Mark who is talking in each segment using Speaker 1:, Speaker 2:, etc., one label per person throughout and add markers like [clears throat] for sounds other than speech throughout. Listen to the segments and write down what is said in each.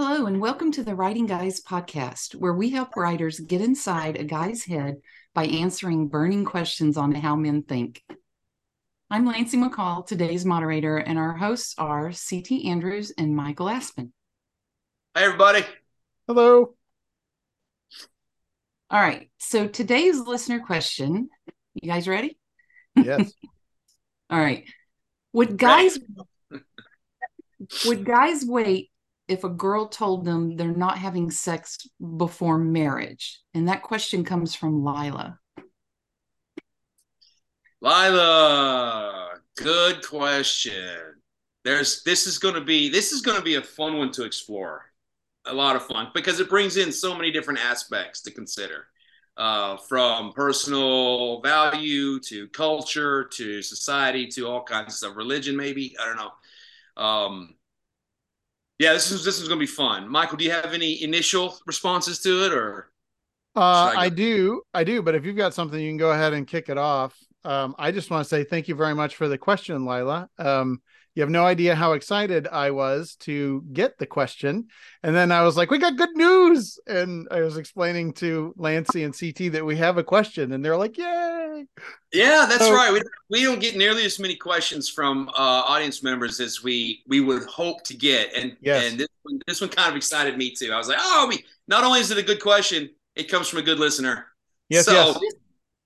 Speaker 1: Hello, and welcome to the Writing Guys podcast, where we help writers get inside a guy's head by answering burning questions on how men think. I'm Lancy McCall, today's moderator, and our hosts are CT Andrews and Michael Aspen.
Speaker 2: Hi, everybody.
Speaker 3: Hello.
Speaker 1: All right, so today's listener question you guys ready?
Speaker 3: Yes. [laughs]
Speaker 1: All right. Would guys would guys wait if a girl told them they're not having sex before marriage? And that question comes from Lila.
Speaker 2: Lila, good question. There's this is going to be this is going to be a fun one to explore. A lot of fun because it brings in so many different aspects to consider. Uh, from personal value to culture to society to all kinds of stuff, religion maybe I don't know. Um, yeah, this is this is going to be fun. Michael, do you have any initial responses to it, or?
Speaker 3: Uh, I, I, do, I do. But if you've got something, you can go ahead and kick it off. Um, I just want to say thank you very much for the question, Lila. Um, you have no idea how excited I was to get the question. And then I was like, we got good news. And I was explaining to Lancy and CT that we have a question, and they're like, yay.
Speaker 2: Yeah, that's so, right. We, we don't get nearly as many questions from uh, audience members as we we would hope to get. And, yes. and this, one, this one kind of excited me too. I was like, oh, I mean, not only is it a good question, it comes from a good listener.
Speaker 3: Yes, so, yes.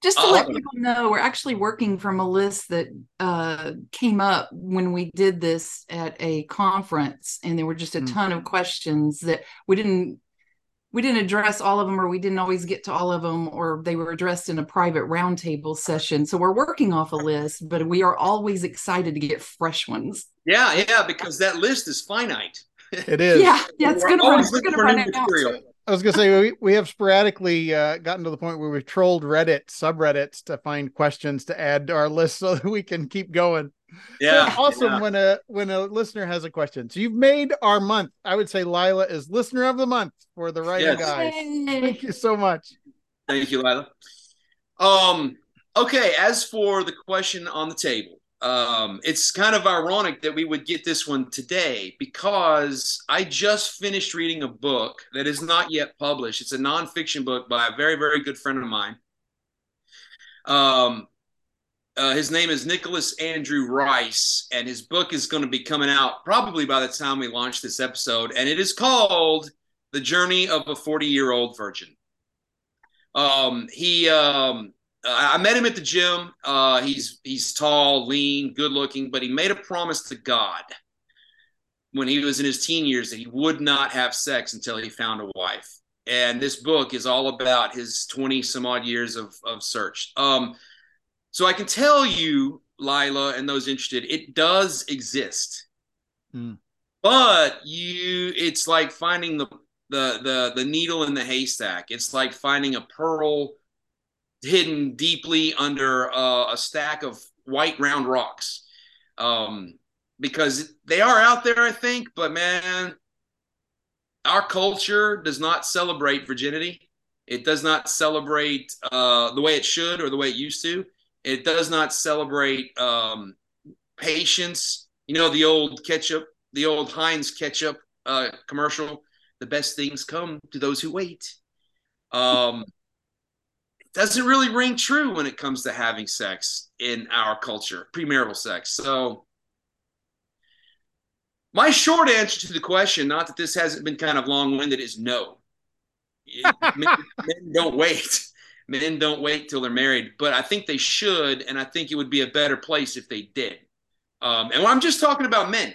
Speaker 1: Just to let people know, we're actually working from a list that uh, came up when we did this at a conference, and there were just a mm. ton of questions that we didn't we didn't address all of them, or we didn't always get to all of them, or they were addressed in a private roundtable session. So we're working off a list, but we are always excited to get fresh ones.
Speaker 2: Yeah, yeah, because that list is finite.
Speaker 3: It [laughs] is.
Speaker 1: yeah, yeah, it's gonna run, we're gonna run out.
Speaker 3: I was gonna say we, we have sporadically uh, gotten to the point where we've trolled Reddit subreddits to find questions to add to our list so that we can keep going.
Speaker 2: Yeah,
Speaker 3: so awesome yeah. when a when a listener has a question. So you've made our month. I would say Lila is listener of the month for the writing yes. guys. Thank you so much.
Speaker 2: Thank you, Lila. Um. Okay. As for the question on the table, um, it's kind of ironic that we would get this one today because I just finished reading a book that is not yet published. It's a nonfiction book by a very, very good friend of mine. Um, uh, his name is Nicholas Andrew Rice, and his book is going to be coming out probably by the time we launch this episode. And it is called The Journey of a 40 Year Old Virgin. Um, he um, I met him at the gym. Uh, he's he's tall, lean, good looking, but he made a promise to God when he was in his teen years that he would not have sex until he found a wife. And this book is all about his 20 some odd years of, of search. Um, so I can tell you, Lila, and those interested, it does exist. Hmm. But you it's like finding the, the the the needle in the haystack. It's like finding a pearl hidden deeply under uh, a stack of white round rocks um, because they are out there, I think. But man, our culture does not celebrate virginity. It does not celebrate uh, the way it should or the way it used to. It does not celebrate um, patience. You know the old ketchup, the old Heinz ketchup uh, commercial. The best things come to those who wait. Um, doesn't really ring true when it comes to having sex in our culture, premarital sex. So, my short answer to the question, not that this hasn't been kind of long winded, is no. men, [laughs] men, don't wait. Men don't wait till they're married, but I think they should, and I think it would be a better place if they did. Um, and I'm just talking about men,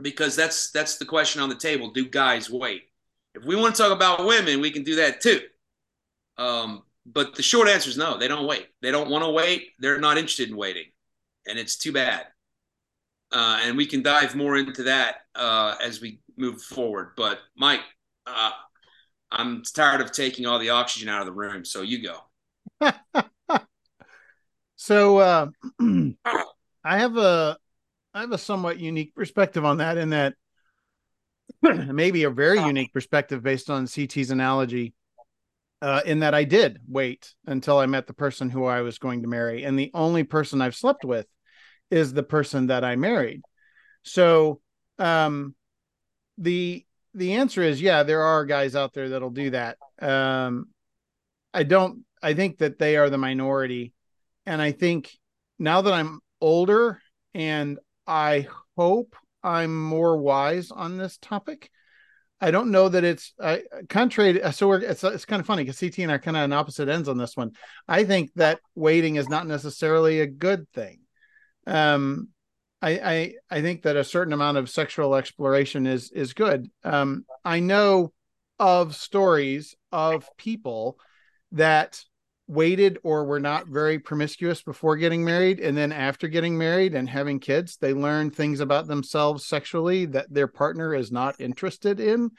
Speaker 2: because that's that's the question on the table: Do guys wait? If we want to talk about women, we can do that too. Um, but the short answer is no. They don't wait. They don't want to wait. They're not interested in waiting, and it's too bad. Uh, and we can dive more into that uh, as we move forward. But Mike, uh, I'm tired of taking all the oxygen out of the room. So you go. [laughs]
Speaker 3: so uh, [clears throat] I have a I have a somewhat unique perspective on that. In that, [clears throat] maybe a very unique perspective based on CT's analogy uh, in that I did wait until I met the person who I was going to marry. And the only person I've slept with is the person that I married. So um, the the answer is yeah, there are guys out there that'll do that. Um, I don't. I think that they are the minority, and I think now that I'm older and I hope I'm more wise on this topic. I don't know that it's uh, contrary. To, so we're, it's it's kind of funny because CT and I are kind of on opposite ends on this one. I think that waiting is not necessarily a good thing. Um, I, I I think that a certain amount of sexual exploration is is good. Um, I know of stories of people that waited or were not very promiscuous before getting married and then after getting married and having kids they learn things about themselves sexually that their partner is not interested in.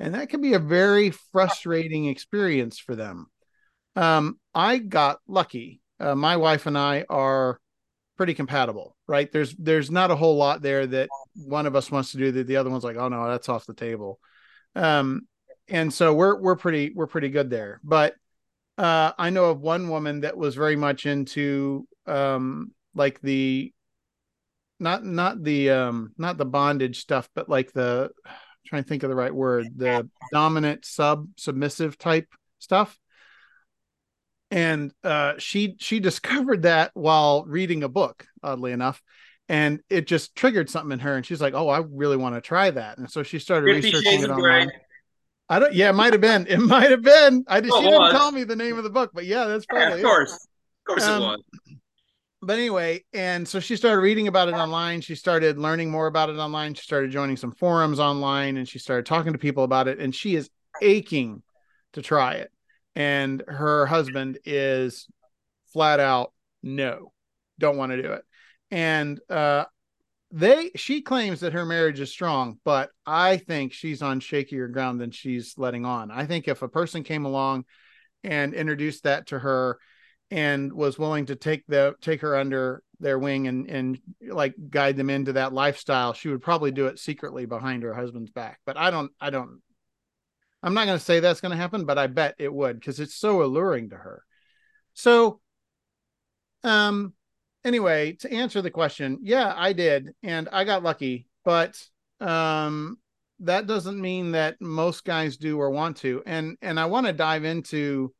Speaker 3: And that can be a very frustrating experience for them. Um, i got lucky. Uh, my wife and i are pretty compatible right? There's there's not a whole lot there that one of us wants to do that the other one's like oh no that's off the table. Um, and so we're we're pretty we're pretty good there. But uh, I know of one woman that was very much into um, like the not not the um not the bondage stuff, but like the I'm trying to think of the right word, the dominant sub submissive type stuff. And uh, she she discovered that while reading a book, oddly enough, and it just triggered something in her, and she's like, "Oh, I really want to try that." And so she started researching it online. I don't. Yeah, it might have been. It might have been. I just. Oh, she didn't tell me the name of the book, but yeah, that's probably.
Speaker 2: Yeah, of course, it. of course, um, it was.
Speaker 3: But anyway, and so she started reading about it online. She started learning more about it online. She started joining some forums online, and she started talking to people about it. And she is aching to try it. And her husband is flat out no, don't want to do it. And uh, they she claims that her marriage is strong but i think she's on shakier ground than she's letting on i think if a person came along and introduced that to her and was willing to take the take her under their wing and and like guide them into that lifestyle she would probably do it secretly behind her husband's back but i don't i don't i'm not going to say that's going to happen but i bet it would because it's so alluring to her so um anyway, to answer the question, yeah, I did, and I got lucky, but um, that doesn't mean that most guys do or want to. And and I want to dive into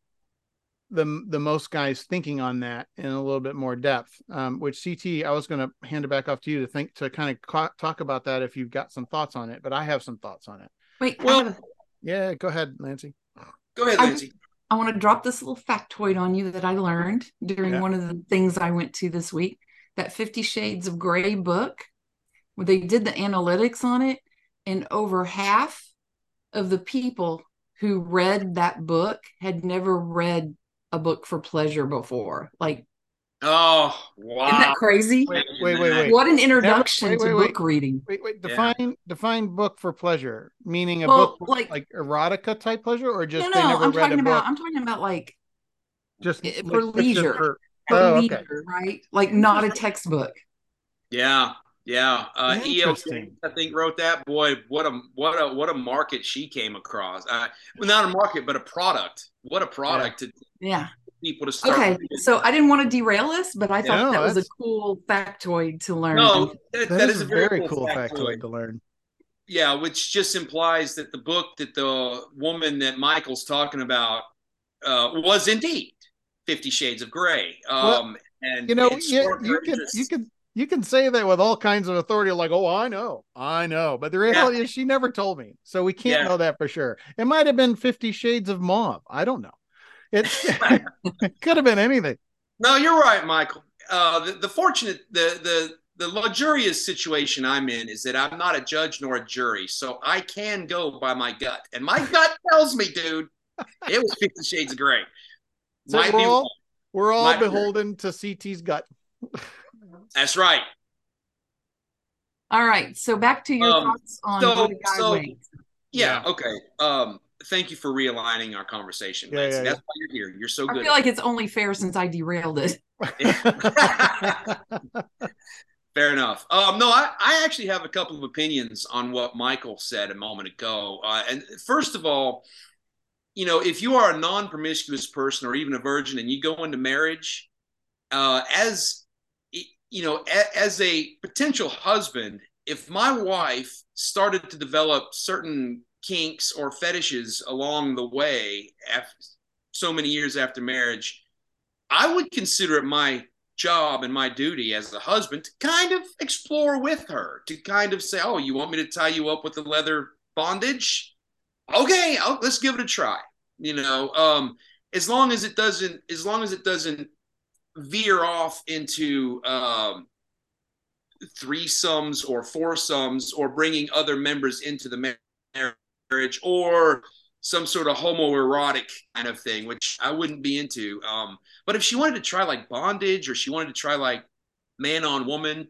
Speaker 3: the the most guys thinking on that in a little bit more depth. Um, which CT, I was going to hand it back off to you to think to kind of ca- talk about that if you've got some thoughts on it. But I have some thoughts on it.
Speaker 1: Wait, well,
Speaker 3: yeah, go ahead, Lancy.
Speaker 2: Go ahead, Lancy.
Speaker 1: I want to drop this little factoid on you that I learned during yeah. one of the things I went to this week. That Fifty Shades of Grey book, where they did the analytics on it, and over half of the people who read that book had never read a book for pleasure before. Like
Speaker 2: Oh, wow.
Speaker 1: Isn't that crazy?
Speaker 3: Wait, wait, wait. wait.
Speaker 1: What an introduction Never, wait, wait, to book reading.
Speaker 3: Wait, wait. Define yeah. define book for pleasure, meaning a well, book like, like erotica type pleasure or just
Speaker 1: no, no, I'm talking about I'm talking about like
Speaker 3: just
Speaker 1: for like leisure. For, for oh, leisure, okay. right? Like not a textbook.
Speaker 2: Yeah. Yeah, uh, EL I think wrote that. Boy, what a what a what a market she came across. Uh, well, not a market, but a product. What a product!
Speaker 1: Yeah. To, yeah
Speaker 2: people to start.
Speaker 1: Okay, so I didn't want to derail this, but I thought no, that was a cool factoid to learn.
Speaker 2: No, that, that, that is, is, a very,
Speaker 3: very cool, factoid. factoid to learn.
Speaker 2: Yeah, which just implies that the book that the woman that Michael's talking about uh, was indeed Fifty Shades of Grey. Um, well, and
Speaker 3: you know, you, you could you could you can say that with all kinds of authority, like, oh, I know, I know. But the reality yeah. is she never told me. So we can't yeah. know that for sure. It might have been Fifty Shades of Mauve. I don't know. It, it [laughs] could have been anything.
Speaker 2: No, you're right, Michael. Uh, the, the fortunate, the the the luxurious situation I'm in is that I'm not a judge nor a jury, so I can go by my gut, and my gut tells me, dude, it was Fifty Shades of Grey.
Speaker 3: So we're all, we're all beholden to CT's gut.
Speaker 2: That's right.
Speaker 1: All right. So back to your um, thoughts on so, so yeah,
Speaker 2: yeah, okay. Um, thank you for realigning our conversation. Yeah, yeah, That's why you're here. You're so good.
Speaker 1: I feel like it's only fair since I derailed it. [laughs] [laughs]
Speaker 2: Fair enough. Um, no, I, I actually have a couple of opinions on what Michael said a moment ago. Uh, and first of all, you know, if you are a non promiscuous person or even a virgin and you go into marriage, uh, as you know, a, as a potential husband, if my wife started to develop certain kinks or fetishes along the way after so many years after marriage, I would consider it my job and my duty as a husband to kind of explore with her, to kind of say, "Oh, you want me to tie you up with the leather bondage? Okay, I'll, let's give it a try." You know, um, as long as it doesn't, as long as it doesn't veer off into um, threesomes or foursomes or bringing other members into the marriage or some sort of homoerotic kind of thing, which I wouldn't be into. Um, but if she wanted to try like bondage or she wanted to try like man on woman,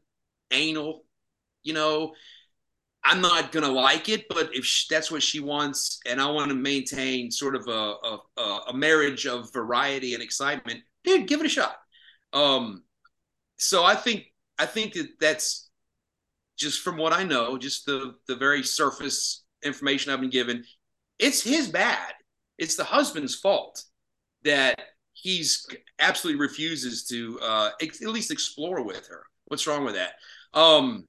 Speaker 2: anal, you know, I'm not gonna like it. But if she, that's what she wants, and I want to maintain sort of a, a, a marriage of variety and excitement, dude, give it a shot. Um, so I think I think that that's just from what I know, just the the very surface information I've been given. It's his bad. It's the husband's fault that he's absolutely refuses to uh, at least explore with her. What's wrong with that? Um,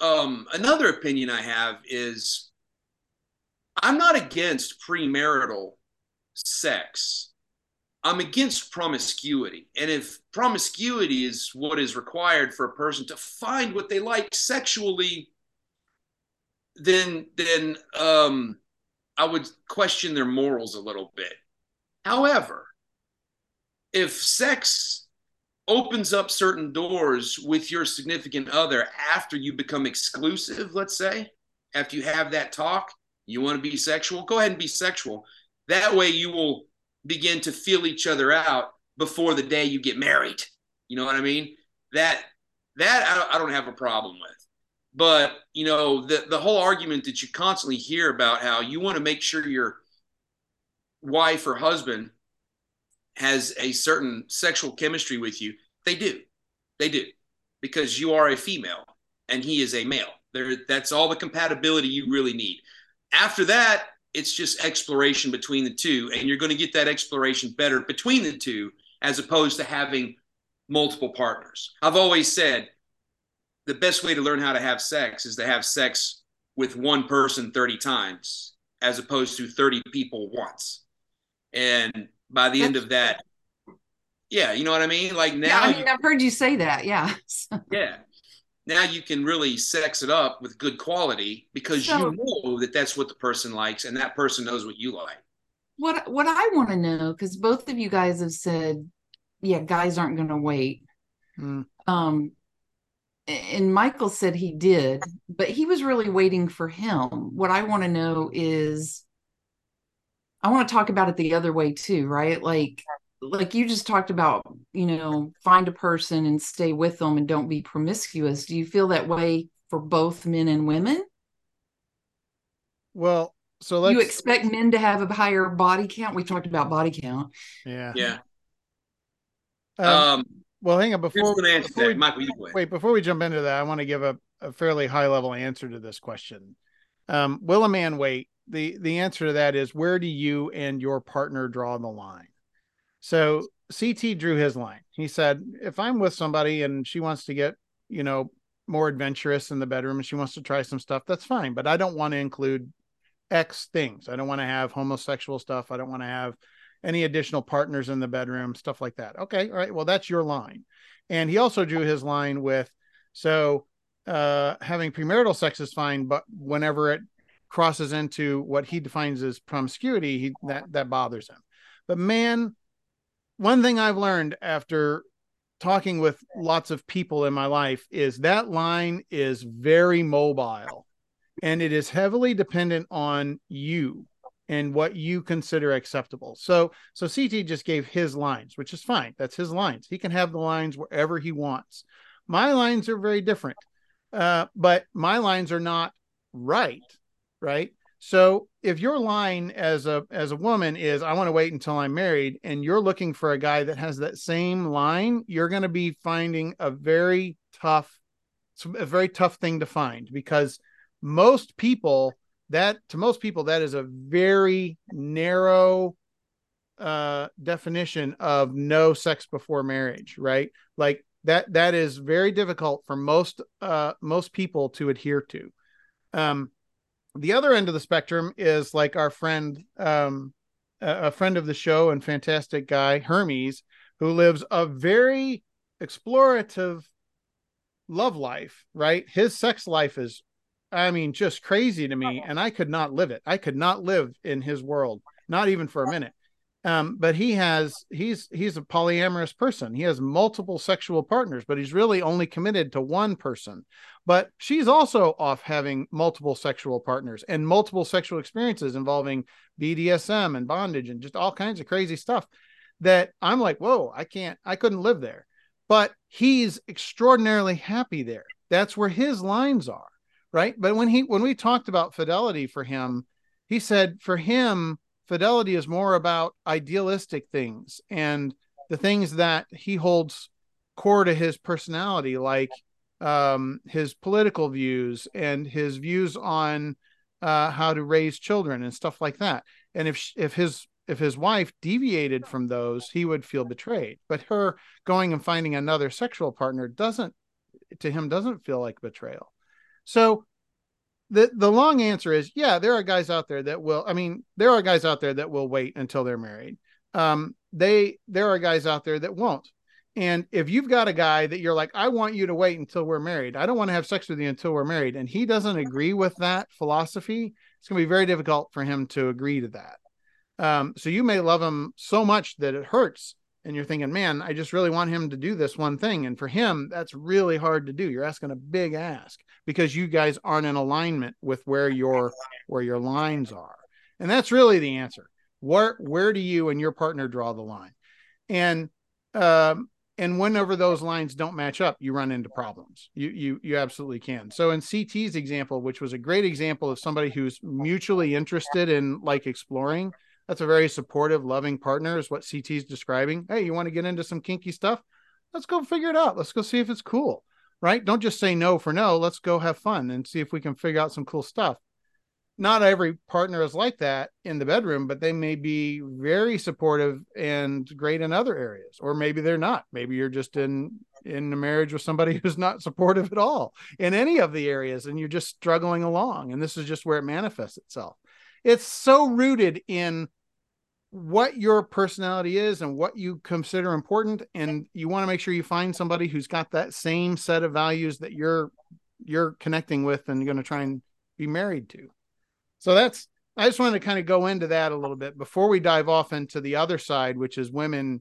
Speaker 2: um, another opinion I have is I'm not against premarital sex. I'm against promiscuity. And if promiscuity is what is required for a person to find what they like sexually, then then um, I would question their morals a little bit. However, if sex opens up certain doors with your significant other after you become exclusive, let's say, after you have that talk, you want to be sexual, go ahead and be sexual. That way you will begin to feel each other out before the day you get married. You know what I mean? That that I don't have a problem with. But you know the the whole argument that you constantly hear about how you want to make sure your wife or husband has a certain sexual chemistry with you. They do, they do, because you are a female and he is a male. There, that's all the compatibility you really need. After that, it's just exploration between the two and you're going to get that exploration better between the two as opposed to having multiple partners i've always said the best way to learn how to have sex is to have sex with one person 30 times as opposed to 30 people once. And by the That's end of that yeah you know what i mean? Like now yeah,
Speaker 1: I mean, i've heard you say that yeah. [laughs]
Speaker 2: Yeah. Now you can really sex it up with good quality because so, you know that that's what the person likes and that person knows what you like.
Speaker 1: What what i want to know because both of you guys have said yeah guys aren't going to wait. Mm. um and michael said he did but he was really waiting for him what i want to know is i want to talk about it the other way too right like like you just talked about, you know, find a person and stay with them and don't be promiscuous. Do you feel that way for both men and women?
Speaker 3: Well, so let's
Speaker 1: you expect men to have a higher body count. We talked about body count.
Speaker 3: Yeah.
Speaker 2: Yeah.
Speaker 3: Um, um well, hang on before,
Speaker 2: before we, Michael,
Speaker 3: wait, before we jump into that, I want to give a, a fairly high level answer to this question. Um, will a man wait? The the answer to that is where do you and your partner draw the line? So CT drew his line. He said, if I'm with somebody and she wants to get, you know, more adventurous in the bedroom and she wants to try some stuff, that's fine. But I don't want to include X things. I don't want to have homosexual stuff. I don't want to have any additional partners in the bedroom, stuff like that. Okay. All right. Well, that's your line. And he also drew his line with so uh, having premarital sex is fine, but whenever it crosses into what he defines as promiscuity, he that that bothers him. But man, one thing I've learned after talking with lots of people in my life is that line is very mobile and it is heavily dependent on you and what you consider acceptable. So so CT just gave his lines, which is fine. That's his lines. He can have the lines wherever he wants. My lines are very different. Uh, but my lines are not right, right? So if your line as a as a woman is I want to wait until I'm married and you're looking for a guy that has that same line, you're going to be finding a very tough a very tough thing to find because most people that to most people that is a very narrow uh definition of no sex before marriage, right? Like that that is very difficult for most uh most people to adhere to. Um the other end of the spectrum is like our friend, um, a friend of the show and fantastic guy, Hermes, who lives a very explorative love life, right? His sex life is, I mean, just crazy to me. And I could not live it. I could not live in his world, not even for a minute. Um, but he has he's he's a polyamorous person. He has multiple sexual partners, but he's really only committed to one person. But she's also off having multiple sexual partners and multiple sexual experiences involving BDSM and bondage and just all kinds of crazy stuff that I'm like, whoa, I can't, I couldn't live there. But he's extraordinarily happy there. That's where his lines are, right? But when he when we talked about fidelity for him, he said for him fidelity is more about idealistic things and the things that he holds core to his personality, like um, his political views and his views on uh, how to raise children and stuff like that. And if if his if his wife deviated from those, he would feel betrayed. But her going and finding another sexual partner doesn't to him doesn't feel like betrayal. So the the long answer is yeah there are guys out there that will i mean there are guys out there that will wait until they're married. Um they there are guys out there that won't. And if you've got a guy that you're like i want you to wait until we're married. I don't want to have sex with you until we're married and he doesn't agree with that philosophy it's going to be very difficult for him to agree to that. Um so you may love him so much that it hurts and you're thinking, man, I just really want him to do this one thing. And for him, that's really hard to do. You're asking a big ask because you guys aren't in alignment with where your where your lines are. And that's really the answer. Where where do you and your partner draw the line? And um and whenever those lines don't match up, you run into problems. You you you absolutely can. So in CT's example, which was a great example of somebody who's mutually interested in like exploring, that's a very supportive, loving partner, is what CT is describing. Hey, you want to get into some kinky stuff? Let's go figure it out. Let's go see if it's cool, right? Don't just say no for no. Let's go have fun and see if we can figure out some cool stuff. Not every partner is like that in the bedroom, but they may be very supportive and great in other areas, or maybe they're not. Maybe you're just in in a marriage with somebody [laughs] who's not supportive at all in any of the areas, and you're just struggling along. And this is just where it manifests itself it's so rooted in what your personality is and what you consider important and you want to make sure you find somebody who's got that same set of values that you're you're connecting with and going to try and be married to. So that's i just wanted to kind of go into that a little bit before we dive off into the other side which is women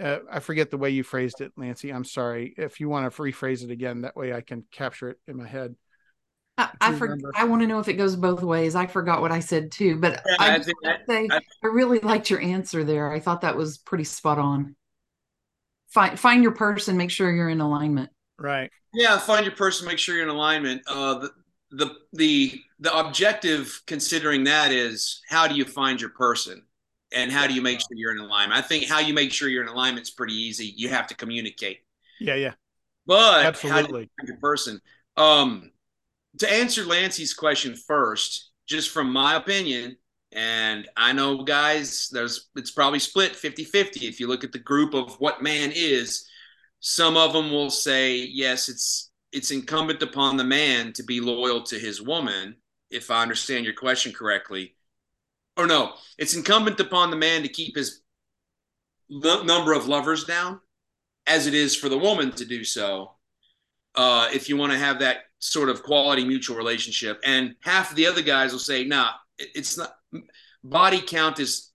Speaker 3: uh, i forget the way you phrased it Lancy i'm sorry. If you want to rephrase it again that way i can capture it in my head
Speaker 1: I, I, for, I want to know if it goes both ways. I forgot what I said too, but yeah, I, I, think, say, I, I really liked your answer there. I thought that was pretty spot on. Find find your person, make sure you're in alignment.
Speaker 3: Right.
Speaker 2: Yeah, find your person, make sure you're in alignment. Uh, the the the the objective, considering that, is how do you find your person, and how do you make sure you're in alignment? I think how you make sure you're in alignment is pretty easy. You have to communicate.
Speaker 3: Yeah, yeah.
Speaker 2: But absolutely, your person. Um, to answer Lancy's question first, just from my opinion, and I know guys, there's it's probably split 50-50 if you look at the group of what man is. Some of them will say, yes, it's it's incumbent upon the man to be loyal to his woman, if I understand your question correctly. Or no, it's incumbent upon the man to keep his number of lovers down, as it is for the woman to do so. Uh, if you want to have that sort of quality mutual relationship. And half of the other guys will say, nah, it's not body count is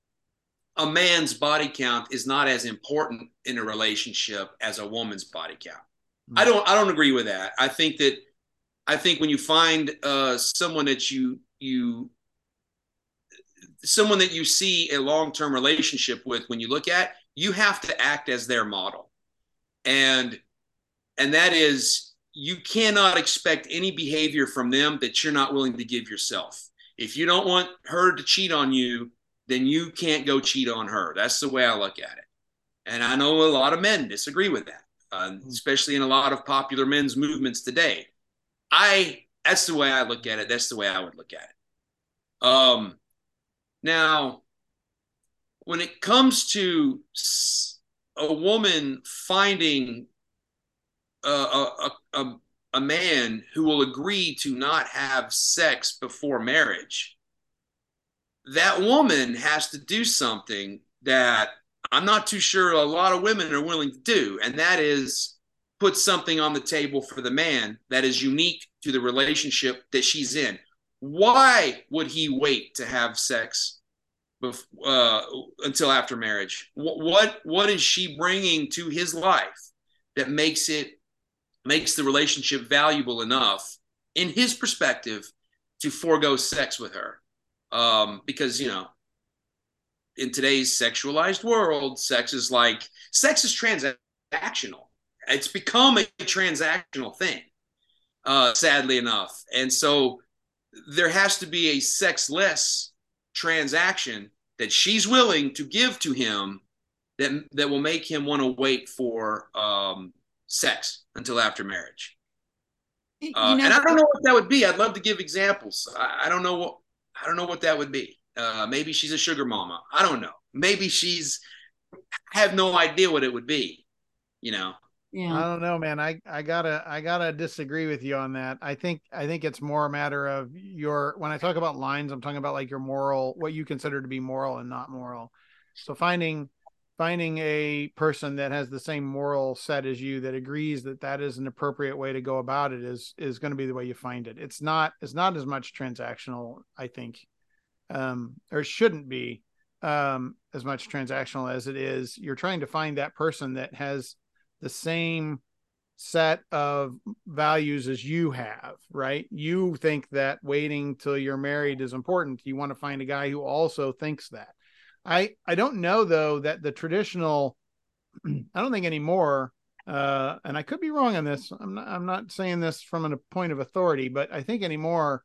Speaker 2: a man's body count is not as important in a relationship as a woman's body count. Mm-hmm. I don't I don't agree with that. I think that I think when you find uh, someone that you you someone that you see a long-term relationship with when you look at you have to act as their model and and that is you cannot expect any behavior from them that you're not willing to give yourself. If you don't want her to cheat on you, then you can't go cheat on her. That's the way I look at it. And I know a lot of men disagree with that, uh, especially in a lot of popular men's movements today. I that's the way I look at it. That's the way I would look at it. Um, now, when it comes to a woman finding a, a, a, man who will agree to not have sex before marriage, that woman has to do something that I'm not too sure a lot of women are willing to do, and that is put something on the table for the man that is unique to the relationship that she's in. Why would he wait to have sex bef- uh, until after marriage? What what is she bringing to his life that makes it makes the relationship valuable enough in his perspective to forego sex with her? Um, because you know in today's sexualized world, sex is like sex is transactional. It's become a transactional thing, uh, sadly enough. And so there has to be a sexless transaction that she's willing to give to him that that will make him want to wait for um, sex until after marriage. Uh, know, and I don't know what that would be. I'd love to give examples. I, I don't know what I don't know what that would be. Uh, maybe she's a sugar mama. I don't know. Maybe she's I have no idea what it would be. You know.
Speaker 3: Yeah. I don't know, man. I I gotta I gotta disagree with you on that. I think I think it's more a matter of your when I talk about lines, I'm talking about like your moral, what you consider to be moral and not moral. So finding finding a person that has the same moral set as you that agrees that that is an appropriate way to go about it is is going to be the way you find it. It's not it's not as much transactional, I think, um, or shouldn't be um, as much transactional as it is. You're trying to find that person that has the same set of values as you have, right? You think that waiting till you're married is important. You want to find a guy who also thinks that. I I don't know though that the traditional [clears throat] I don't think anymore uh and I could be wrong on this. I'm not I'm not saying this from a point of authority, but I think anymore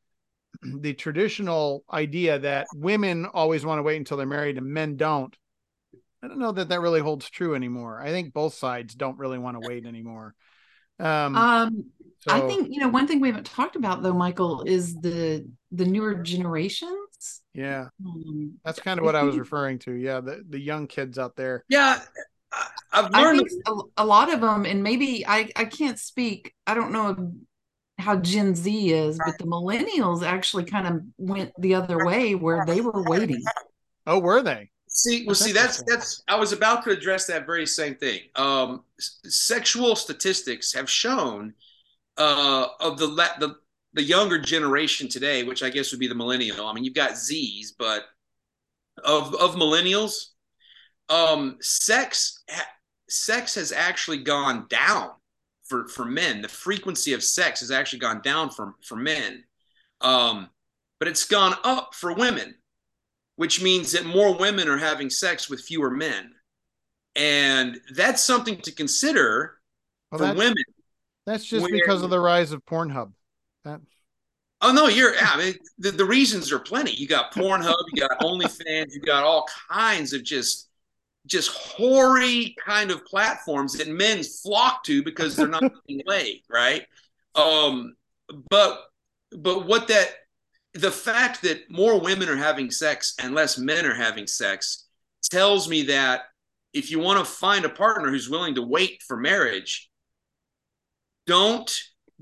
Speaker 3: [clears throat] the traditional idea that women always want to wait until they're married and men don't. I don't know that that really holds true anymore. I think both sides don't really want to wait anymore.
Speaker 1: Um, um so, I think you know one thing we haven't talked about though, Michael, is the the newer generations.
Speaker 3: Yeah, um, that's kind of what I was referring to. Yeah, the the young kids out there.
Speaker 2: Yeah, I've learned
Speaker 1: a, a, lot of them, and maybe I I can't speak. I don't know how Gen Z is, but the millennials actually kind of went the other way where they were waiting.
Speaker 3: Oh, were they?
Speaker 2: See, well, see, that's that's. I was about to address that very same thing. Um, sexual statistics have shown uh, of the the the younger generation today, which I guess would be the millennial. I mean, you've got Z's, but of of millennials, um, sex sex has actually gone down for for men. The frequency of sex has actually gone down for for men, um, but it's gone up for women which means that more women are having sex with fewer men. And that's something to consider well, for women.
Speaker 3: That's just where, because of the rise of Pornhub. That...
Speaker 2: Oh no, you're. I mean, the, the reasons are plenty. You got Pornhub, you got OnlyFans, you got all kinds of just, just hoary kind of platforms that men flock to because they're not being [laughs] laid, right? Um, but but what that the fact that more women are having sex and less men are having sex tells me that if you want to find a partner who's willing to wait for marriage, don't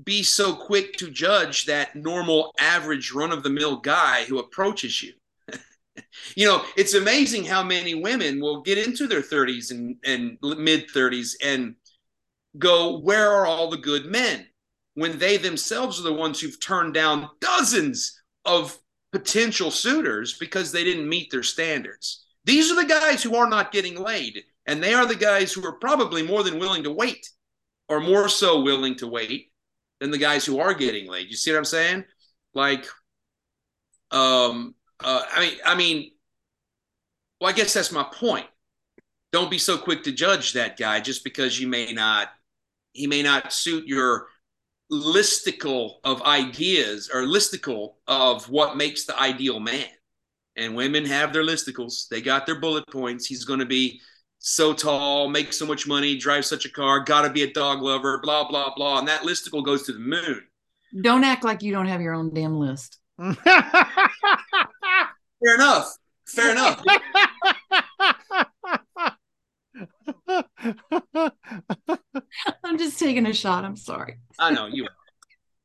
Speaker 2: be so quick to judge that normal, average, run of the mill guy who approaches you. [laughs] you know, it's amazing how many women will get into their 30s and, and mid 30s and go, Where are all the good men? When they themselves are the ones who've turned down dozens of potential suitors because they didn't meet their standards. These are the guys who are not getting laid, and they are the guys who are probably more than willing to wait, or more so willing to wait than the guys who are getting laid. You see what I'm saying? Like, um, uh, I mean, I mean, well, I guess that's my point. Don't be so quick to judge that guy just because you may not, he may not suit your listicle of ideas or listicle of what makes the ideal man. And women have their listicles. They got their bullet points. He's going to be so tall, make so much money, drive such a car, got to be a dog lover, blah, blah, blah. And that listicle goes to the moon.
Speaker 1: Don't act like you don't have your own damn list. [laughs]
Speaker 2: Fair enough. Fair enough. [laughs]
Speaker 1: I'm just taking a shot. I'm sorry.
Speaker 2: I know you.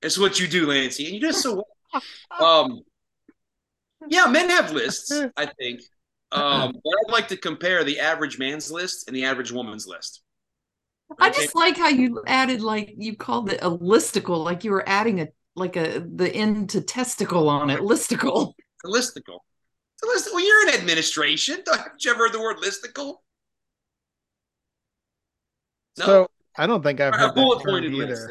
Speaker 2: It's what you do, Lancy, and you do so well. [laughs] Um, yeah, men have lists, I think. Um, but I'd like to compare the average man's list and the average woman's list.
Speaker 1: I just like how you added like you called it a listicle, like you were adding a like a the end to testicle on it, listicle.
Speaker 2: A listicle. A list- well, you're in administration. [laughs] Haven't you ever heard the word listicle? No.
Speaker 3: So I don't think I've
Speaker 2: a
Speaker 3: heard that term either.
Speaker 2: list.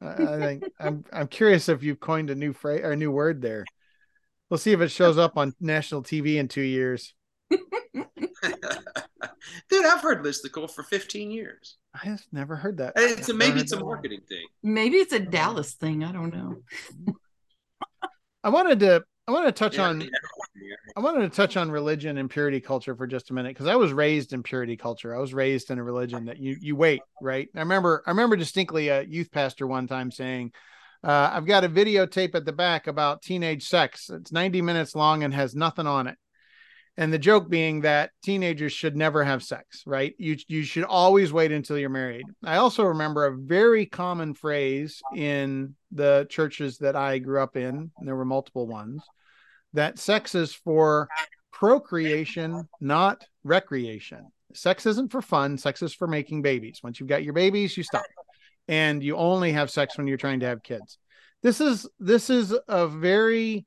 Speaker 3: I I think I'm I'm curious if you've coined a new phrase or a new word there. We'll see if it shows up on national TV in two years. [laughs]
Speaker 2: Dude, I've heard listicle for 15 years.
Speaker 3: I have never heard that.
Speaker 2: It's a,
Speaker 3: I've
Speaker 2: maybe it's a marketing thing.
Speaker 1: Maybe it's a Dallas thing. I don't know. [laughs]
Speaker 3: I wanted to I wanted to touch
Speaker 2: Yeah,
Speaker 3: on
Speaker 2: yeah.
Speaker 3: I wanted to touch on religion and purity culture for just a minute because I was raised in purity culture. I was raised in a religion that you you wait, right? I remember I remember distinctly a youth pastor one time saying, uh, "I've got a videotape at the back about teenage sex. It's 90 minutes long and has nothing on it." And the joke being that teenagers should never have sex, right? You you should always wait until you're married. I also remember a very common phrase in the churches that I grew up in, there were multiple ones, that sex is for procreation, not recreation. Sex isn't for fun, sex is for making babies. Once you've got your babies, you stop. And you only have sex when you're trying to have kids. This is this is a very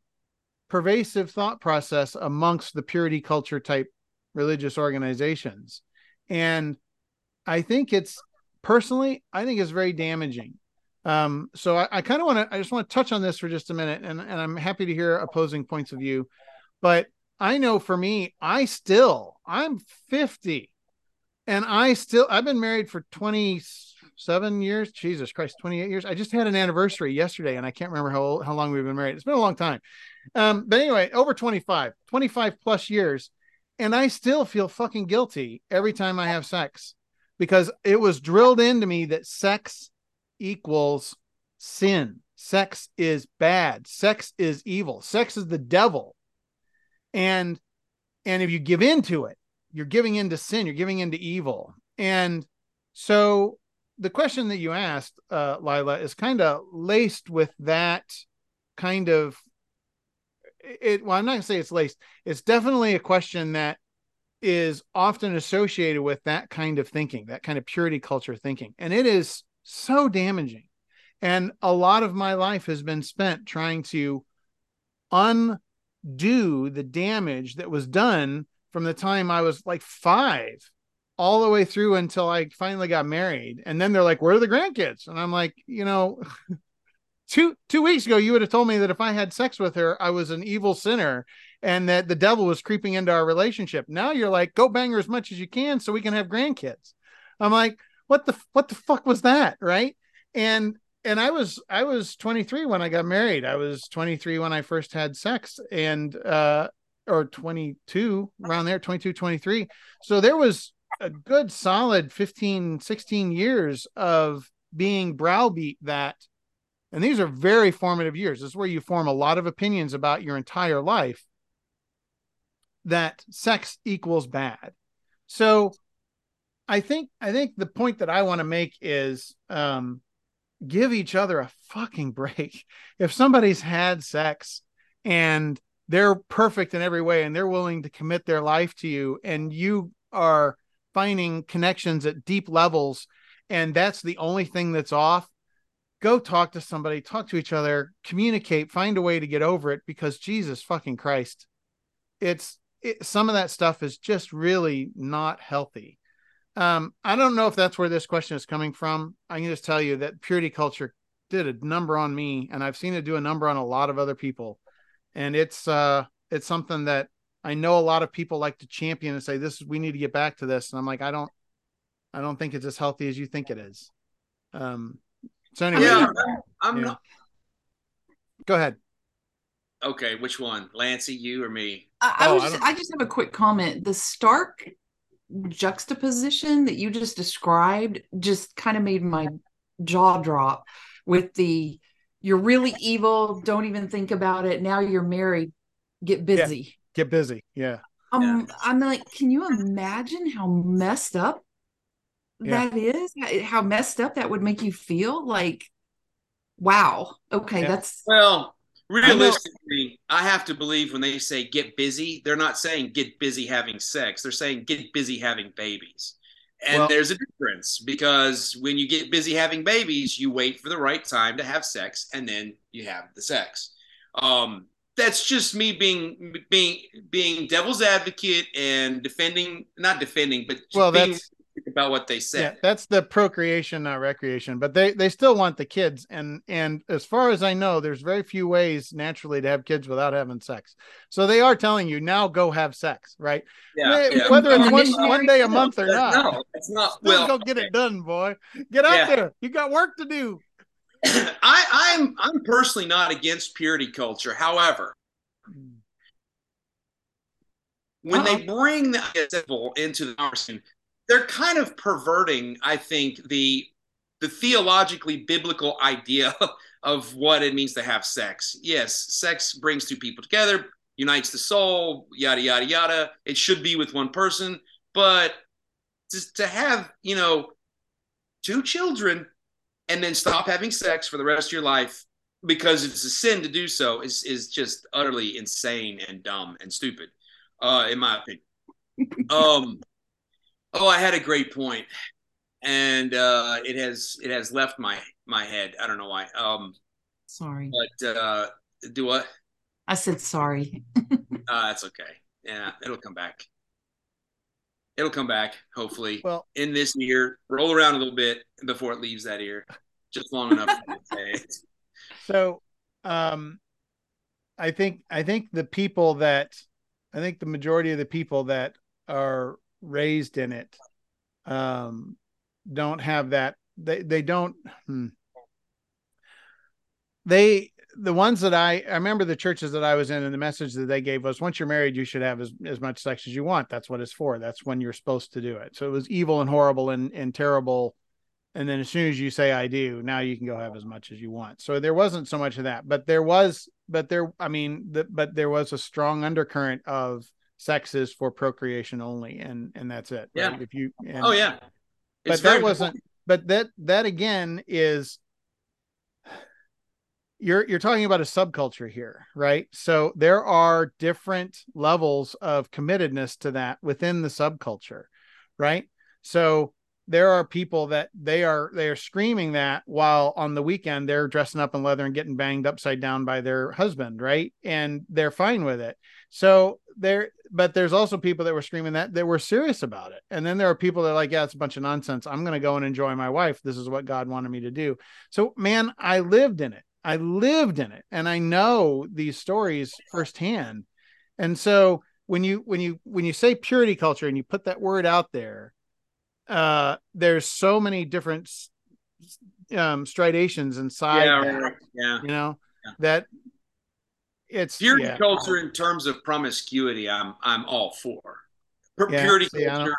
Speaker 3: pervasive thought process amongst the purity culture type religious organizations. And I think it's personally, I think it's very damaging. Um, so I, I kind of want to, I just want to touch on this for just a minute, and, and I'm happy to hear opposing points of view. But I know for me, I still, I'm 50, and I still, I've been married for 27 years. Jesus Christ, 28 years. I just had an anniversary yesterday, and I can't remember how how long we've been married. It's been a long time. Um, but anyway, over 25, 25 plus years, and I still feel fucking guilty every time I have sex because it was drilled into me that sex equals sin. Sex is bad. Sex is evil. Sex is the devil. And and if you give in to it, you're giving into sin, you're giving into evil. And so the question that you asked, uh, Lila, is kind of laced with that kind of it well, I'm not gonna say it's laced. It's definitely a question that is often associated with that kind of thinking, that kind of purity culture thinking. And it is so damaging. And a lot of my life has been spent trying to undo the damage that was done from the time I was like five all the way through until I finally got married. And then they're like, Where are the grandkids? And I'm like, you know, [laughs] two two weeks ago you would have told me that if I had sex with her, I was an evil sinner and that the devil was creeping into our relationship. Now you're like, go bang her as much as you can so we can have grandkids. I'm like, what the what the fuck was that? Right. And and I was I was 23 when I got married. I was 23 when I first had sex and uh or 22 around there 22 23 so there was a good solid 15 16 years of being browbeat that and these are very formative years. This is where you form a lot of opinions about your entire life that sex equals bad. So i think i think the point that i want to make is um give each other a fucking break. [laughs] If somebody's had sex and they're perfect in every way and they're willing to commit their life to you and you are finding connections at deep levels and that's the only thing that's off. Go talk to somebody talk to each other communicate find a way to get over it because jesus fucking christ it's it, some of that stuff is just really not healthy. Um i don't know if that's where this question is coming from. I can just tell you that purity culture did a number on me and i've seen it do a number on a lot of other people. And it's uh it's something that I know a lot of people like to champion and say this we need to get back to this and I'm like I don't I don't think it's as healthy as you think it is. Um so anyway,
Speaker 2: Yeah, I'm
Speaker 3: Yeah.
Speaker 2: not.
Speaker 3: go ahead.
Speaker 2: Okay, which one, Lancy, you or me?
Speaker 1: I, I
Speaker 3: Oh,
Speaker 1: was
Speaker 3: I
Speaker 1: just,
Speaker 3: don't-
Speaker 1: I just have a quick comment. The stark juxtaposition that you just described just kind of made my jaw drop with the you're really evil, don't even think about it. Now you're married, get busy.
Speaker 3: Get busy. Yeah.
Speaker 1: Um, I'm like, can you imagine how messed up
Speaker 3: Yeah.
Speaker 1: that is? How- How messed up that would make you feel? Like Wow. Okay, yeah. that's
Speaker 2: well. Realistically, I, I, have to believe when they say get busy, they're not saying get busy having sex. They're saying get busy having babies. And well, there's a difference because when you get busy having babies, you wait for the right time to have sex and then you have the sex. Um, that's just me being being being devil's advocate and defending not defending but
Speaker 3: well that's
Speaker 2: about what they said. Yeah,
Speaker 3: that's the procreation, not recreation. But they they still want the kids, and and as far as I know, there's very few ways naturally to have kids without having sex. So they are telling you now go have sex, right?
Speaker 2: Yeah. yeah.
Speaker 3: Whether it's one one day a month or not.
Speaker 2: No, it's not.
Speaker 3: Well, go get okay. it done, boy. Get out yeah. there. You got work to do. [coughs]
Speaker 2: I, I'm I'm personally not against purity culture. However, when Uh-oh. they uh-huh. bring the into the conversation, they're kind of perverting, I think, the the theologically biblical idea [laughs] of what it means to have sex. Yes, sex brings two people together, unites the soul, yada yada yada. It should be with one person, but to, to have you know two children and then stop having sex for the rest of your life because it's a sin to do so is is just utterly insane and dumb and stupid, uh, in my opinion. [laughs] um, Oh, I had a great point, and uh, it has it has left my my head. I don't know why. Um,
Speaker 1: sorry,
Speaker 2: but uh, do what?
Speaker 1: I said sorry. [laughs]
Speaker 2: uh, that's okay. Yeah, it'll come back. It'll come back. Hopefully,
Speaker 3: well,
Speaker 2: in this year, roll around a little bit before it leaves that ear, just long enough to say it. [laughs]
Speaker 3: So, um, I think I think the people that I think the majority of the people that are raised in it um, don't have that. They they don't. Hmm. They the ones that I I remember the churches that I was in and the message that they gave was once you're married you should have as, as much sex as you want. That's what it's for. That's when you're supposed to do it. So it was evil and horrible and and terrible. And then as soon as you say I do, now you can go have as much as you want. So there wasn't so much of that, but there was, but there, I mean, the, but there was a strong undercurrent of sex is for procreation only and and that's it
Speaker 2: yeah
Speaker 3: right? if you and,
Speaker 2: oh yeah
Speaker 3: it's but that wasn't but that that again is you're you're talking about a subculture here right? So there are different levels of committedness to that within the subculture right? So there are people that they are they are screaming that while on the weekend they're dressing up in leather and getting banged upside down by their husband right? And they're fine with it. So there but there's also people that were screaming that that were serious about it. And then there are people that are like yeah it's a bunch of nonsense. I'm going to go and enjoy my wife. This is what god wanted me to do. So man i lived in it i lived in it and i know these stories firsthand and so when you when you when you say purity culture and you put that word out there uh there's so many different um stridations inside
Speaker 2: yeah, that, yeah.
Speaker 3: you know yeah. that it's
Speaker 2: purity
Speaker 3: yeah.
Speaker 2: culture in terms of promiscuity i'm i'm all for purity yeah, culture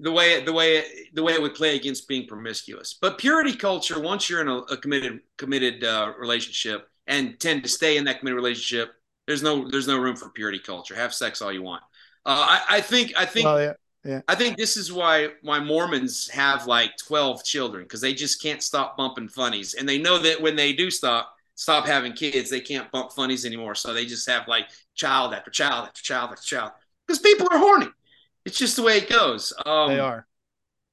Speaker 2: the way the way the way it would play against being promiscuous but purity culture once you're in a, a committed committed uh, relationship and tend to stay in that committed relationship there's no there's no room for purity culture have sex all you want uh, I, I think i think
Speaker 3: well, yeah. Yeah.
Speaker 2: I think this is why why Mormons have like 12 children because they just can't stop bumping funnies. And they know that when they do stop stop having kids, they can't bump funnies anymore. So they just have like child after child after child after child. Because people are horny. It's just the way it goes. Um,
Speaker 3: they are.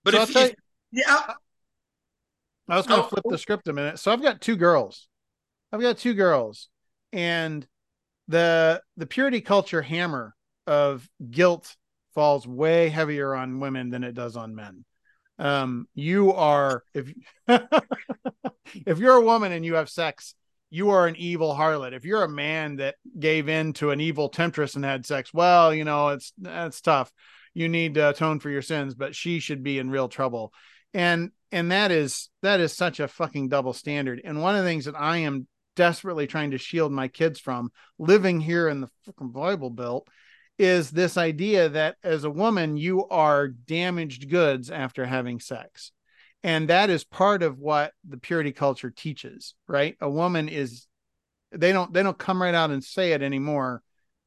Speaker 2: But so if you, yeah.
Speaker 3: I was going to oh, flip the script a minute. So I've got two girls. I've got two girls, and the the purity culture hammer of guilt falls way heavier on women than it does on men. Um, you are if [laughs] if you're a woman and you have sex, you are an evil harlot. If you're a man that gave in to an evil temptress and had sex, well, you know, it's that's tough. You need to atone for your sins, but she should be in real trouble. And and that is that is such a fucking double standard. And one of the things that I am desperately trying to shield my kids from living here in the fucking Bible Belt is this idea that as a woman you are damaged goods after having sex and that is part of what the purity culture teaches right a woman is they don't they don't come right out and say it anymore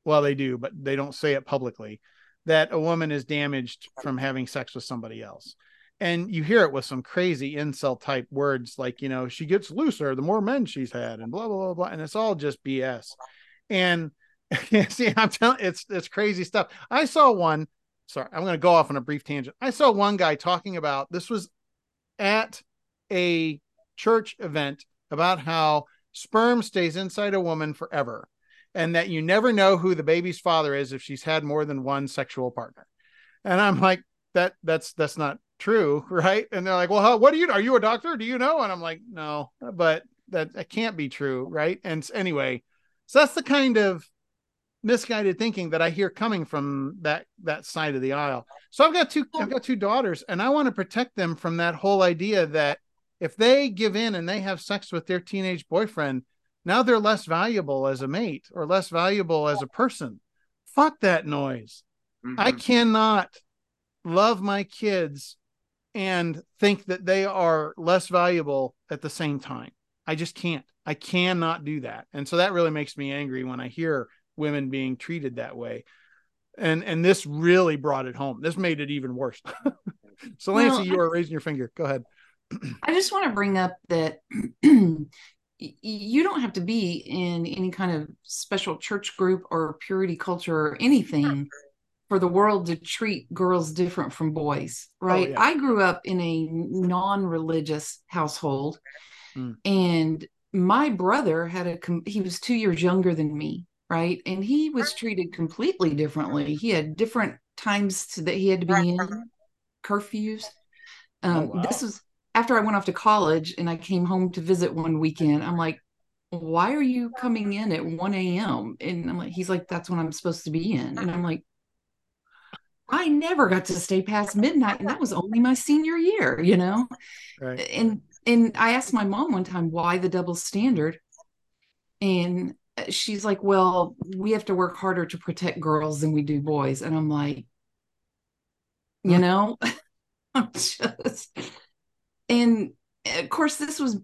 Speaker 3: well they do but they don't say it publicly that a woman is damaged from having sex with somebody else. And you hear it with some crazy incel type words like you know she gets looser the more men she's had and blah blah blah blah. And it's all just bs and [laughs] see i'm telling it's it's crazy stuff. I saw one sorry i'm going to go off on a brief tangent. I saw one guy talking about this was at a church event about how sperm stays inside a woman forever and that you never know who the baby's father is if she's had more than one sexual partner and i'm like that that's that's not true, [laughs] right? And they're like, well, how, what do you, are you a doctor? Do you know? And I'm like, no, but that, that can't be true, right? And anyway, so that's the kind of misguided thinking that I hear coming from that that side of the aisle. So I've got two I've got two daughters, and I want to protect them from that whole idea that if they give in and they have sex with their teenage boyfriend, now they're less valuable as a mate or less valuable as a person. Fuck that noise. Mm-hmm. I cannot love my kids and think that they are less valuable at the same time. I just can't. I cannot do that. And so that really makes me angry when I hear women being treated that way. And and this really brought it home. This made it even worse. [laughs] so Lancy, well, you are raising your finger. Go ahead. [clears throat]
Speaker 1: I just want to bring up that [clears throat] you don't have to be in any kind of special church group or purity culture or anything for the world to treat girls different from boys, oh, right? Oh, yeah. I grew up in a non religious household, mm. and my brother had a, he was two years younger than me, right? And he was treated completely differently. He had different times that he had to be in, curfews. Oh, um, oh, wow. This was after I went off to college and I came home to visit one weekend. I'm like, why are you coming in at 1 a.m.? And I'm like, he's like, that's when I'm supposed to be in. And I'm like, I never got to stay past midnight, and that was only my senior year, you know. Right. And and I asked my mom one time why the double standard, and she's like, "Well, we have to work harder to protect girls than we do boys," and I'm like, you know, [laughs] I'm just, and eh, of course, this was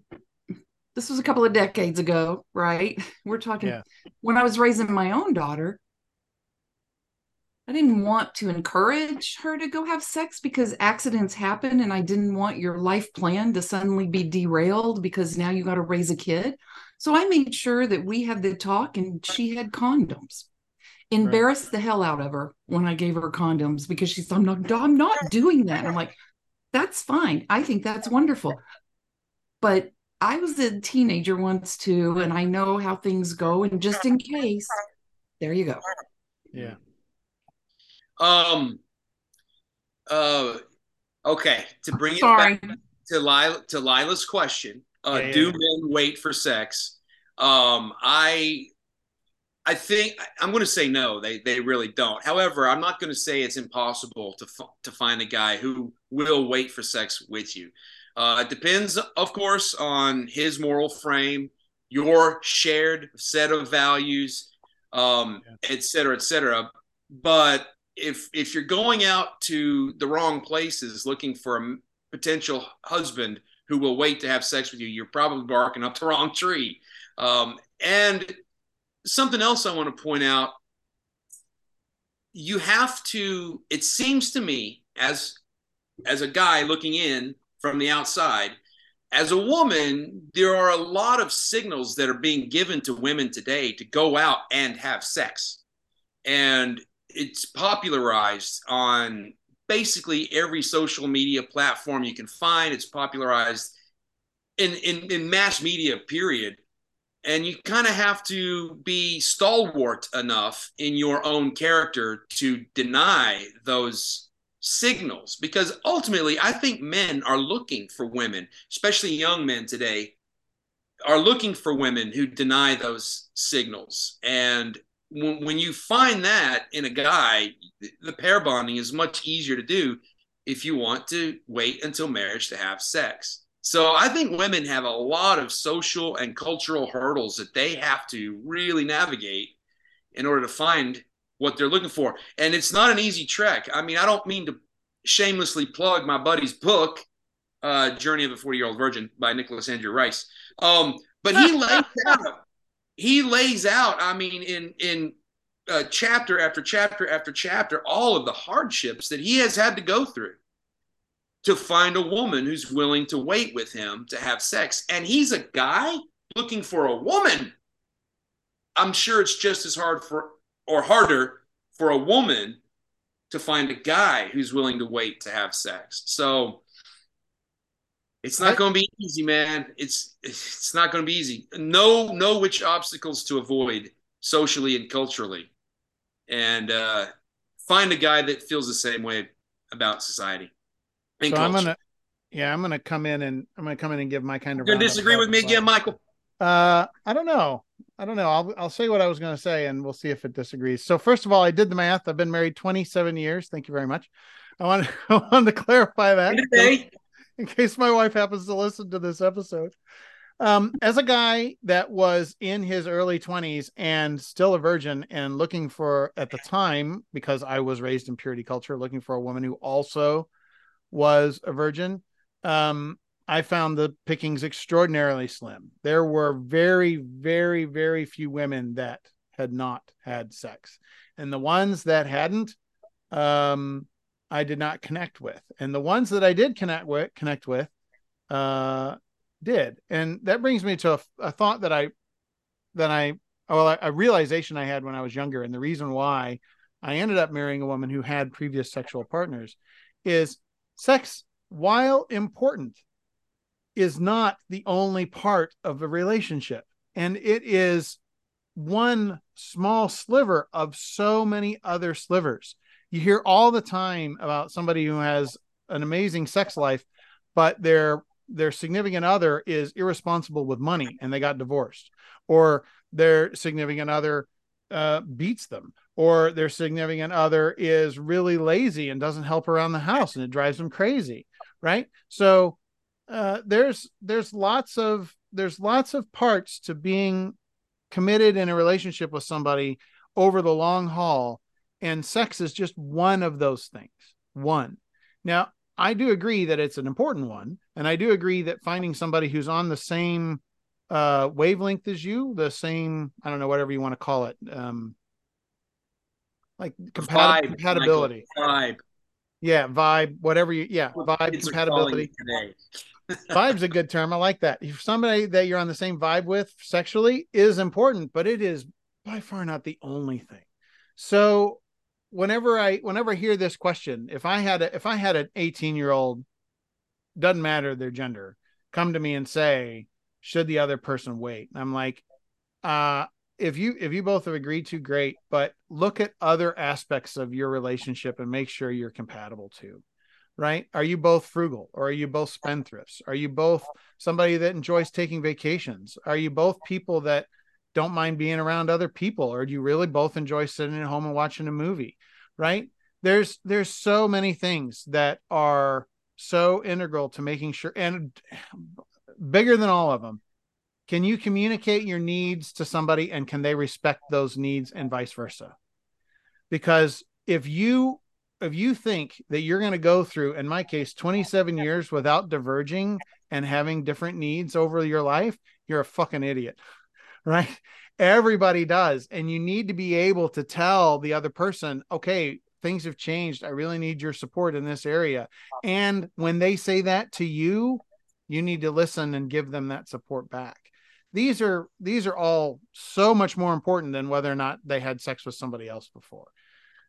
Speaker 1: this was a couple of decades ago, right? [laughs] We're talking yeah. when I was raising my own daughter I didn't want to encourage her to go have sex because accidents happen and I didn't want your life plan to suddenly be derailed because now you got to raise a kid. So I made sure that we had the talk and she had condoms. Embarrassed right. the hell out of her when I gave her condoms because she said, I'm not, I'm not doing that. I'm like, that's fine. I think that's wonderful. But I was a teenager once too, and I know how things go. And just in case, there you go.
Speaker 3: Yeah.
Speaker 2: Um. Uh. Okay. To bring
Speaker 1: Sorry.
Speaker 2: it back to Lila to Lila's question, uh, yeah, yeah. do men wait for sex? Um. I. I think I'm going to say no. They they really don't. However, I'm not going to say it's impossible to to find a guy who will wait for sex with you. Uh, it depends, of course, on his moral frame, your shared set of values, um, yeah. et cetera, et cetera. But if if you're going out to the wrong places looking for a potential husband who will wait to have sex with you, you're probably barking up the wrong tree. Um, and something else I want to point out you have to it seems to me as as a guy looking in from the outside as a woman there are a lot of signals that are being given to women today to go out and have sex and it's popularized on basically every social media platform you can find. It's popularized in in, in mass media, period. And you kind of have to be stalwart enough in your own character to deny those signals because ultimately I think men are looking for women, especially young men today, are looking for women who deny those signals. And when, when you find that in a guy, the pair bonding is much easier to do if you want to wait until marriage to have sex. So I think women have a lot of social and cultural hurdles that they have to really navigate in order to find what they're looking for. And it's not an easy trek. I mean, I don't mean to shamelessly plug my buddy's book, uh, Journey of a 40 Year Old Virgin by Nicholas Andrew Rice. Um, but he lays [laughs] out he lays out, I mean, in in uh, chapter after chapter after chapter, all of the hardships that he has had to go through. To find a woman who's willing to wait with him to have sex. And he's a guy looking for a woman. I'm sure it's just as hard for or harder for a woman to find a guy who's willing to wait to have sex. So it's not going to be easy, man. It's it's not going to be easy. Know know which obstacles to avoid socially and culturally, and uh, find a guy that feels the same way about society.
Speaker 3: So culture. I'm gonna, yeah, I'm gonna come in and I'm gonna come in and give my kind of.
Speaker 2: You're disagree with me again, Michael?
Speaker 3: Uh, I don't know. I don't know. I'll I'll say what I was going to say, and we'll see if it disagrees. So first of all, I did the math. I've been married 27 years. Thank you very much. I want [laughs] I wanted to clarify that in, in case my wife happens to listen to this episode. Um, as a guy that was in his early 20s and still a virgin and looking for at the time because I was raised in purity culture, looking for a woman who also was a virgin. Um, I found the pickings extraordinarily slim. There were very, very, very few women that had not had sex, and the ones that hadn't, um, I did not connect with, and the ones that I did connect with, connect with, uh, did, and that brings me to a, a thought that I, that I, well, a realization I had when I was younger, and the reason why I ended up marrying a woman who had previous sexual partners is sex, while important is not the only part of a relationship. And it is one small sliver of so many other slivers. You hear all the time about somebody who has an amazing sex life, but their their significant other is irresponsible with money and they got divorced, or their significant other uh, beats them, or their significant other is really lazy and doesn't help around the house and it drives them crazy, right? So uh, there's there's lots of there's lots of parts to being committed in a relationship with somebody over the long haul and sex is just one of those things one now i do agree that it's an important one and i do agree that finding somebody who's on the same uh wavelength as you the same i don't know whatever you want to call it um like compat- compatibility
Speaker 2: vibe
Speaker 3: yeah vibe whatever you yeah vibe compatibility [laughs] Vibe's a good term. I like that. If somebody that you're on the same vibe with sexually is important, but it is by far not the only thing. So whenever I whenever I hear this question, if I had a if I had an 18 year old, doesn't matter their gender, come to me and say, should the other person wait? And I'm like, uh, if you if you both have agreed to, great, but look at other aspects of your relationship and make sure you're compatible too right? Are you both frugal or are you both spendthrifts? Are you both somebody that enjoys taking vacations? Are you both people that don't mind being around other people or do you really both enjoy sitting at home and watching a movie, right? There's there's so many things that are so integral to making sure and bigger than all of them. Can you communicate your needs to somebody and can they respect those needs and vice versa? Because if you if you think that you're going to go through, in my case, 27 years without diverging and having different needs over your life, you're a fucking idiot, [laughs] right? Everybody does. And you need to be able to tell the other person, okay, things have changed. I really need your support in this area. And when they say that to you, you need to listen and give them that support back. These are these are all so much more important than whether or not they had sex with somebody else before.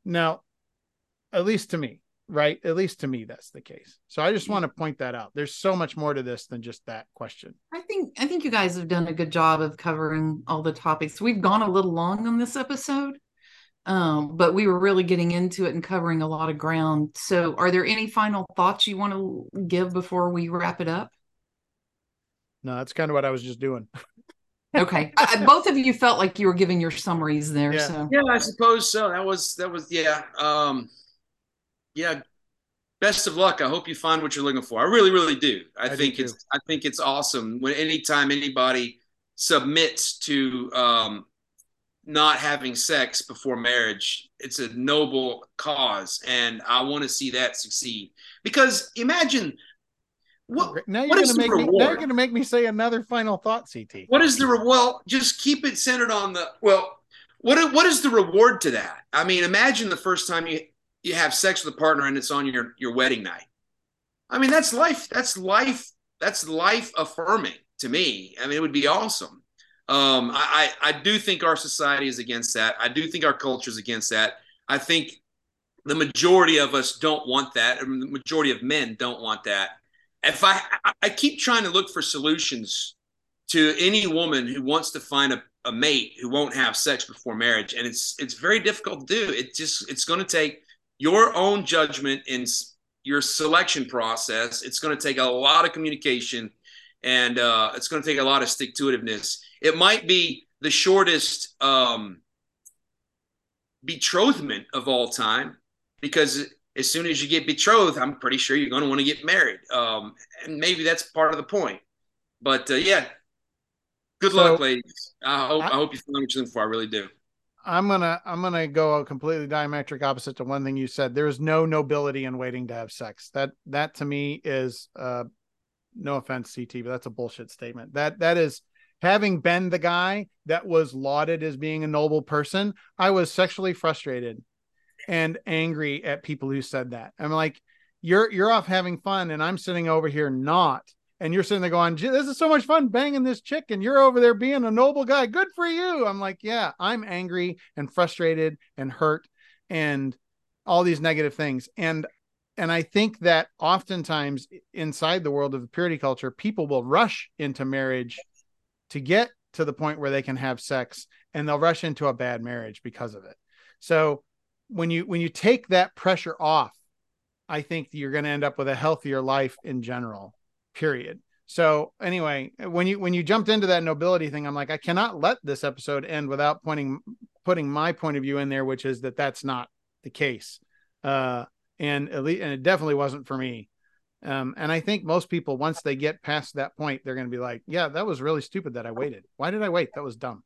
Speaker 3: Now, at least to me, right? At least to me, that's the case. So I just want to point that out. There's so much more to this than just that question.
Speaker 1: I think I think you guys have done a good job of covering all the topics. We've gone a little long on this episode, um, but we were really getting into it and covering a lot of ground. So, are there any final thoughts you want to give before we wrap it up?
Speaker 3: No, that's kind of what I was just doing. [laughs]
Speaker 1: okay I, both of you felt like you were giving your summaries there
Speaker 2: yeah.
Speaker 1: so
Speaker 2: yeah i suppose so that was that was yeah um yeah, best of luck. I hope you find what you're looking for. I really, really do. I, I think do it's I think it's awesome when anytime anybody submits to um, not having sex before marriage, it's a noble cause, and I want to see that succeed. Because imagine what,
Speaker 3: now you're gonna make me now you're gonna make me say another final thought, CT.
Speaker 2: What is the re- well? Just keep it centered on the well. What what is the reward to that? I mean, imagine the first time you you have sex with a partner and it's on your your wedding night. I mean, that's life. That's life. That's life affirming to me. I mean, it would be awesome. Um, I, I do think our society is against that. I do think our culture is against that. I think the majority of us don't want that. the majority of men don't want that. If I, I keep trying to look for solutions to any woman who wants to find a, a mate who won't have sex before marriage, and it's it's very difficult to do. It just it's going to take your own judgment in your selection process. It's going to take a lot of communication, and uh, it's going to take a lot of stick to itiveness. It might be the shortest um, betrothment of all time because as soon as you get betrothed, I'm pretty sure you're going to want to get married. Um, and maybe that's part of the point. But uh, yeah, good so, luck, ladies. I hope I, I hope you find what you're looking for. I really do.
Speaker 3: I'm gonna I'm gonna go a completely diametric opposite to one thing you said. There is no nobility in waiting to have sex. That that to me is uh no offense, CT, but that's a bullshit statement. That that is having been the guy that was lauded as being a noble person, I was sexually frustrated and angry at people who said that. I'm like, you're you're off having fun, and I'm sitting over here not. And you're sitting there going, this is so much fun banging this chick, and you're over there being a noble guy. Good for you. I'm like, yeah, I'm angry and frustrated and hurt and all these negative things. And and I think that oftentimes inside the world of the purity culture, people will rush into marriage to get to the point where they can have sex and they'll rush into a bad marriage because of it. So when you when you take that pressure off, I think you're going to end up with a healthier life in general. Period. So anyway, when you when you jumped into that nobility thing, I'm like, I cannot let this episode end without pointing putting my point of view in there, which is that that's not the case. Uh, and at least, and it definitely wasn't for me. Um, and I think most people, once they get past that point, they're going to be like, "Yeah, that was really stupid that I waited. Why did I wait? That was dumb."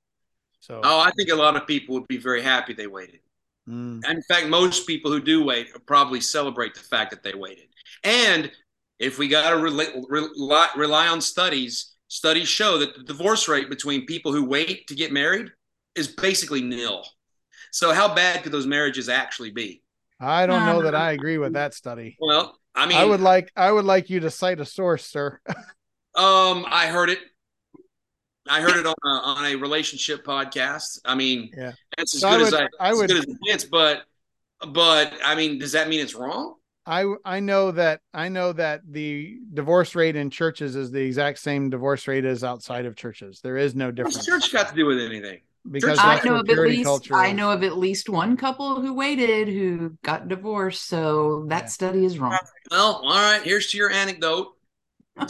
Speaker 3: So,
Speaker 2: oh, I think a lot of people would be very happy they waited. Mm. And in fact, most people who do wait probably celebrate the fact that they waited. And if we got to rely, rely on studies, studies show that the divorce rate between people who wait to get married is basically nil. So, how bad could those marriages actually be?
Speaker 3: I don't know that I agree with that study.
Speaker 2: Well, I mean,
Speaker 3: I would like I would like you to cite a source, sir. [laughs]
Speaker 2: um, I heard it. I heard it on a, on a relationship podcast. I mean, yeah, that's as so good I would, as I, I would, as good as it gets. But, but I mean, does that mean it's wrong?
Speaker 3: I I know that I know that the divorce rate in churches is the exact same divorce rate as outside of churches. There is no difference.
Speaker 2: What's church got to do with anything?
Speaker 3: because
Speaker 1: I know of at least I know of at least one couple who waited who got divorced. So that yeah. study is wrong.
Speaker 2: Well, all right. Here's to your anecdote. [laughs]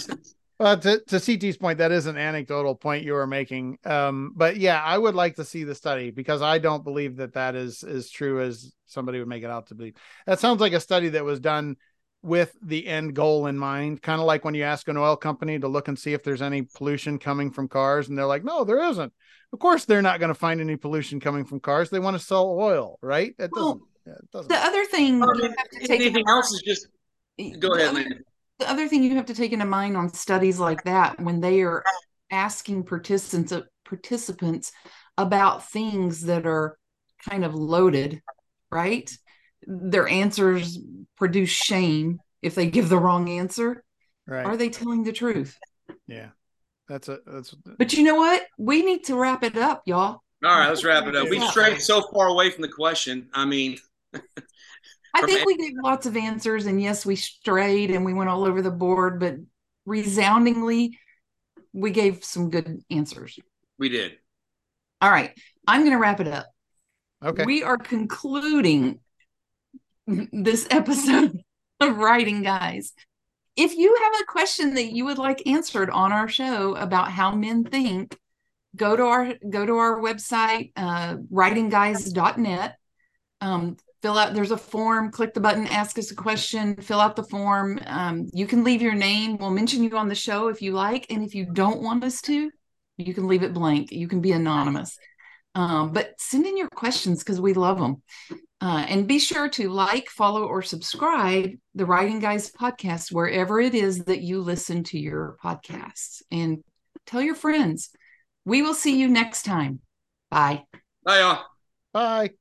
Speaker 3: well, to, to CT's point, that is an anecdotal point you were making. Um, but yeah, I would like to see the study because I don't believe that that is as true as somebody would make it out to be. That sounds like a study that was done with the end goal in mind, kind of like when you ask an oil company to look and see if there's any pollution coming from cars, and they're like, "No, there isn't." Of course, they're not going to find any pollution coming from cars. They want to sell oil, right? It doesn't. Well, it
Speaker 1: doesn't the other thing
Speaker 2: you have to take anything else is just go ahead,
Speaker 1: the, the other thing you have to take into mind on studies like that when they are asking participants participants about things that are kind of loaded, right? Their answers produce shame if they give the wrong answer. Right. Are they telling the truth?
Speaker 3: Yeah. That's a that's.
Speaker 1: But you know what? We need to wrap it up, y'all.
Speaker 2: All right, let's wrap it up. We've strayed so far away from the question. I mean, [laughs]
Speaker 1: I think we gave lots of answers, and yes, we strayed and we went all over the board, but resoundingly, we gave some good answers.
Speaker 2: We did.
Speaker 1: All right, I'm going to wrap it up.
Speaker 3: Okay.
Speaker 1: We are concluding this episode [laughs] of Writing Guys if you have a question that you would like answered on our show about how men think go to our go to our website uh, writingguys.net um, fill out there's a form click the button ask us a question fill out the form um, you can leave your name we'll mention you on the show if you like and if you don't want us to you can leave it blank you can be anonymous um, but send in your questions because we love them uh, and be sure to like, follow, or subscribe the Writing Guys podcast wherever it is that you listen to your podcasts. And tell your friends. We will see you next time. Bye.
Speaker 2: Bye, y'all.
Speaker 3: Bye.